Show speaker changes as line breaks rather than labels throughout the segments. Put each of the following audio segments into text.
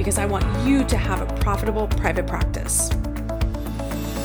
because I want you to have a profitable private practice.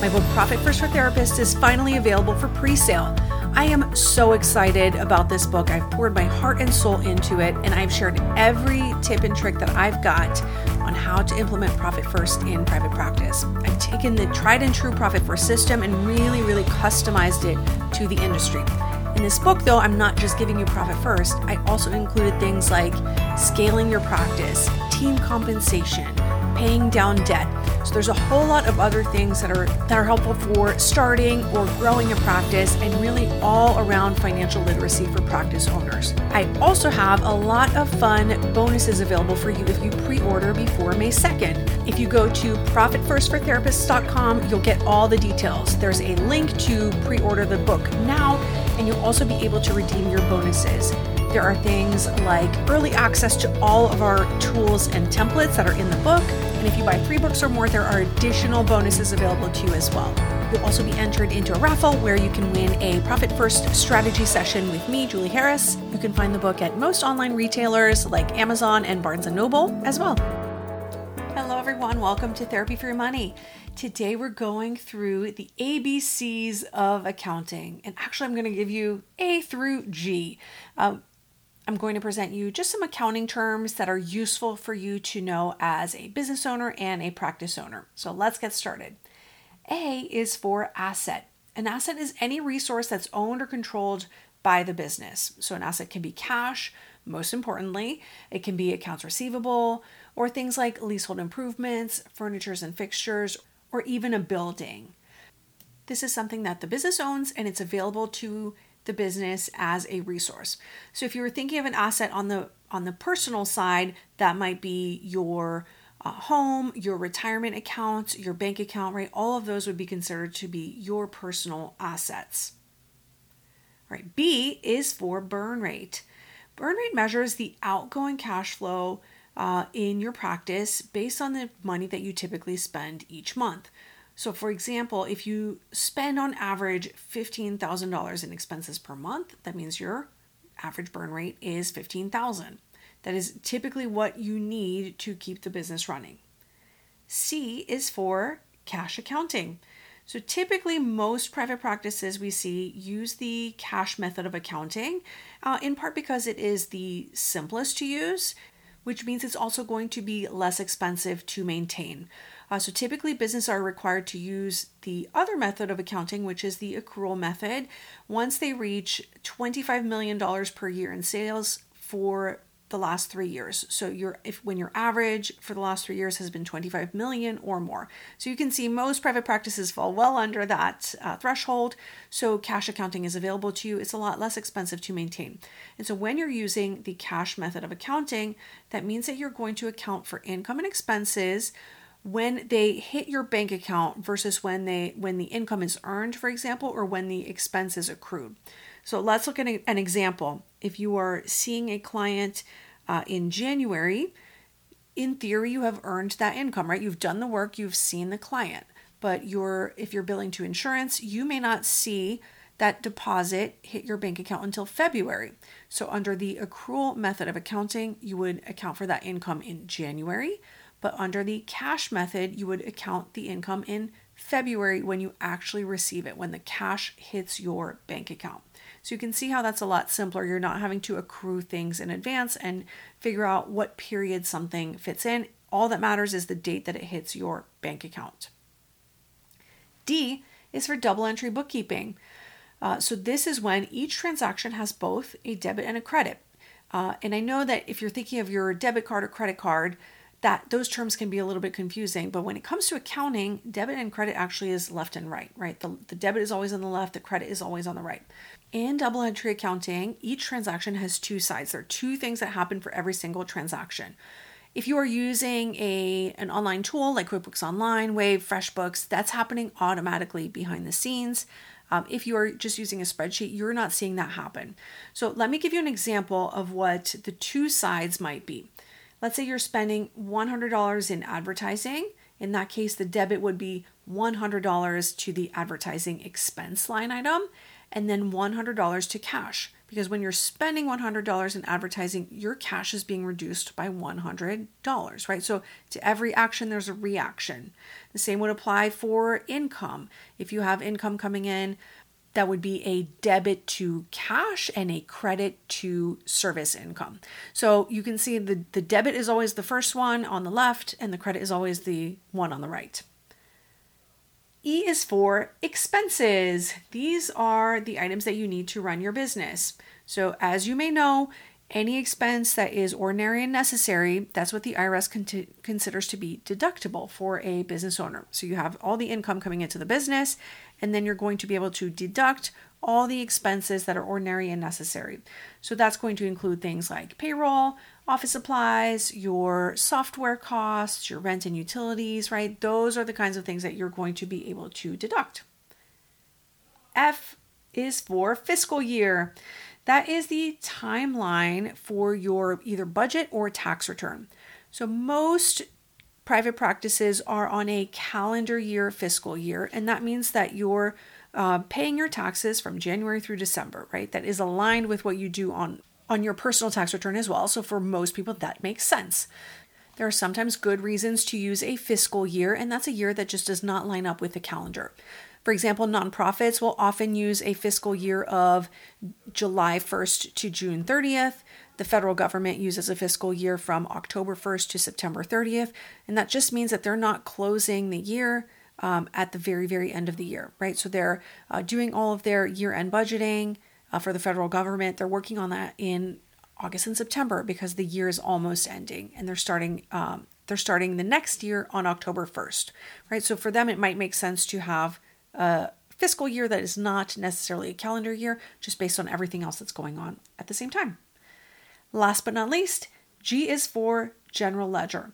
My book, Profit First for Therapists, is finally available for pre sale. I am so excited about this book. I've poured my heart and soul into it, and I've shared every tip and trick that I've got on how to implement Profit First in private practice. I've taken the tried and true Profit First system and really, really customized it to the industry. In this book, though, I'm not just giving you profit first, I also included things like scaling your practice, team compensation, paying down debt. So there's a whole lot of other things that are that are helpful for starting or growing a practice and really all around financial literacy for practice owners. I also have a lot of fun bonuses available for you if you pre-order before May 2nd. If you go to profitfirstfortherapists.com, you'll get all the details. There's a link to pre-order the book now and you'll also be able to redeem your bonuses. There are things like early access to all of our tools and templates that are in the book. And if you buy three books or more, there are additional bonuses available to you as well. You'll also be entered into a raffle where you can win a Profit First strategy session with me, Julie Herres. You can find the book at most online retailers like Amazon and Barnes & Noble as well. Hello everyone, welcome to Therapy for Your Money. Today we're going through the ABCs of accounting, and actually I'm going to give you A through G. Um, I'm going to present you just some accounting terms that are useful for you to know as a business owner and a practice owner. So let's get started. A is for asset. An asset is any resource that's owned or controlled by the business. So an asset can be cash, most importantly, it can be accounts receivable, or things like leasehold improvements, furnitures and fixtures, or even a building. This is something that the business owns and it's available to the business as a resource. So if you were thinking of an asset on the on the personal side, that might be your uh, home, your retirement account, your bank account, right? All of those would be considered to be your personal assets. All right, B is for burn rate. Burn rate measures the outgoing cash flow uh, in your practice based on the money that you typically spend each month. So, for example, if you spend on average $15,000 in expenses per month, that means your average burn rate is $15,000. That is typically what you need to keep the business running. C is for cash accounting. So typically, most private practices we see use the cash method of accounting, uh, in part because it is the simplest to use, which means it's also going to be less expensive to maintain. Uh, so typically, businesses are required to use the other method of accounting, which is the accrual method, once they reach $25 million per year in sales for the last three years. So your if when your average for the last three years has been 25 million or more. So you can see most private practices fall well under that uh, threshold. So cash accounting is available to you. It's a lot less expensive to maintain. And so when you're using the cash method of accounting, that means that you're going to account for income and expenses when they hit your bank account versus when they when the income is earned for example or when the expense is accrued so let's look at an example if you are seeing a client uh, in january in theory you have earned that income right you've done the work you've seen the client but you're if you're billing to insurance you may not see that deposit hit your bank account until February. So, under the accrual method of accounting, you would account for that income in January. But under the cash method, you would account the income in February when you actually receive it, when the cash hits your bank account. So you can see how that's a lot simpler. You're not having to accrue things in advance and figure out what period something fits in. All that matters is the date that it hits your bank account. D is for double entry bookkeeping. Uh, so this is when each transaction has both a debit and a credit. Uh, and I know that if you're thinking of your debit card or credit card, that those terms can be a little bit confusing. But when it comes to accounting, debit and credit actually is left and right, right? The, the debit is always on the left, the credit is always on the right. In double entry accounting, each transaction has two sides. There are two things that happen for every single transaction. If you are using a an online tool like QuickBooks Online, Wave, FreshBooks, that's happening automatically behind the scenes. Um, if you are just using a spreadsheet, you're not seeing that happen. So let me give you an example of what the two sides might be. Let's say you're spending $100 in advertising. In that case, the debit would be $100 to the advertising expense line item and then $100 to cash. Because when you're spending $100 in advertising, your cash is being reduced by $100, right? So to every action, there's a reaction. The same would apply for income. If you have income coming in, that would be a debit to cash and a credit to service income. So you can see the, the debit is always the first one on the left, and the credit is always the one on the right. E is for expenses. These are the items that you need to run your business. So, as you may know, any expense that is ordinary and necessary, that's what the IRS con- considers to be deductible for a business owner. So, you have all the income coming into the business, and then you're going to be able to deduct all the expenses that are ordinary and necessary. So, that's going to include things like payroll, office supplies, your software costs, your rent and utilities, right? Those are the kinds of things that you're going to be able to deduct. F is for fiscal year. That is the timeline for your either budget or tax return. So most private practices are on a calendar year fiscal year, and that means that you're uh, paying your taxes from January through December, right? That is aligned with what you do on on your personal tax return as well. So for most people, that makes sense. There are sometimes good reasons to use a fiscal year, and that's a year that just does not line up with the calendar. For example, nonprofits will often use a fiscal year of July 1st to June 30th. The federal government uses a fiscal year from October 1st to September 30th, and that just means that they're not closing the year um, at the very, very end of the year, right? So they're uh, doing all of their year end budgeting, uh, for the federal government. They're working on that in August and September because the year is almost ending, and they're starting um, they're starting the next year on October 1st, right? So for them, it might make sense to have a fiscal year that is not necessarily a calendar year, just based on everything else that's going on at the same time. Last but not least, G is for general ledger.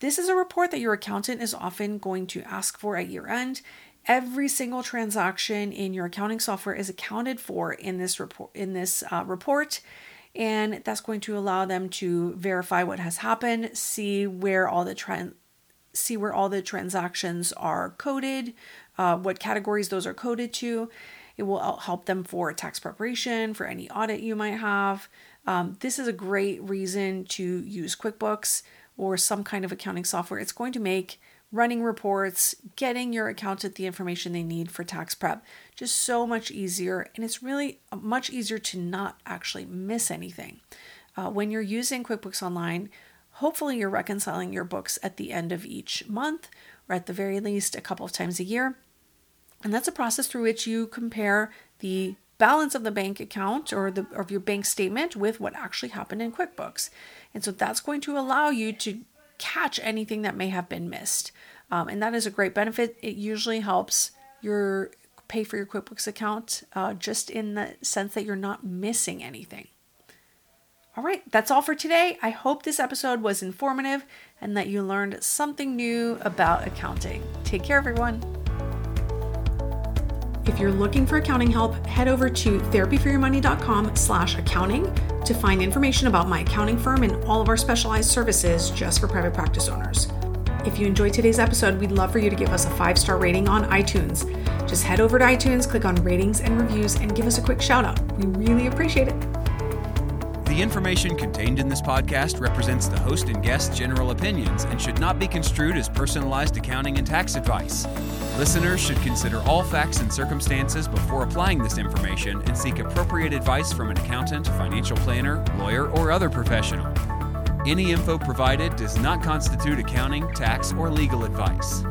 This is a report that your accountant is often going to ask for at year end. Every single transaction in your accounting software is accounted for in this report. In this uh, report, and that's going to allow them to verify what has happened, see where all the trend, see where all the transactions are coded, uh, what categories those are coded to. It will help them for tax preparation, for any audit you might have. Um, this is a great reason to use QuickBooks or some kind of accounting software. It's going to make running reports, getting your accountant the information they need for tax prep. Just so much easier. And it's really much easier to not actually miss anything. Uh, when you're using QuickBooks Online, hopefully you're reconciling your books at the end of each month or at the very least a couple of times a year. And that's a process through which you compare the balance of the bank account or the of your bank statement with what actually happened in QuickBooks. And so that's going to allow you to catch anything that may have been missed. Um, and that is a great benefit. It usually helps your pay for your QuickBooks account uh, just in the sense that you're not missing anything. All right, that's all for today. I hope this episode was informative and that you learned something new about accounting. Take care, everyone. If you're looking for accounting help, head over to therapyforyourmoney.com slash accounting to find information about my accounting firm and all of our specialized services just for private practice owners. If you enjoyed today's episode, we'd love for you to give us a five star rating on iTunes. Just head over to iTunes, click on ratings and reviews, and give us a quick shout out. We really appreciate it.
The information contained in this podcast represents the host and guest's general opinions and should not be construed as personalized accounting and tax advice. Listeners should consider all facts and circumstances before applying this information and seek appropriate advice from an accountant, financial planner, lawyer, or other professional. Any info provided does not constitute accounting, tax, or legal advice.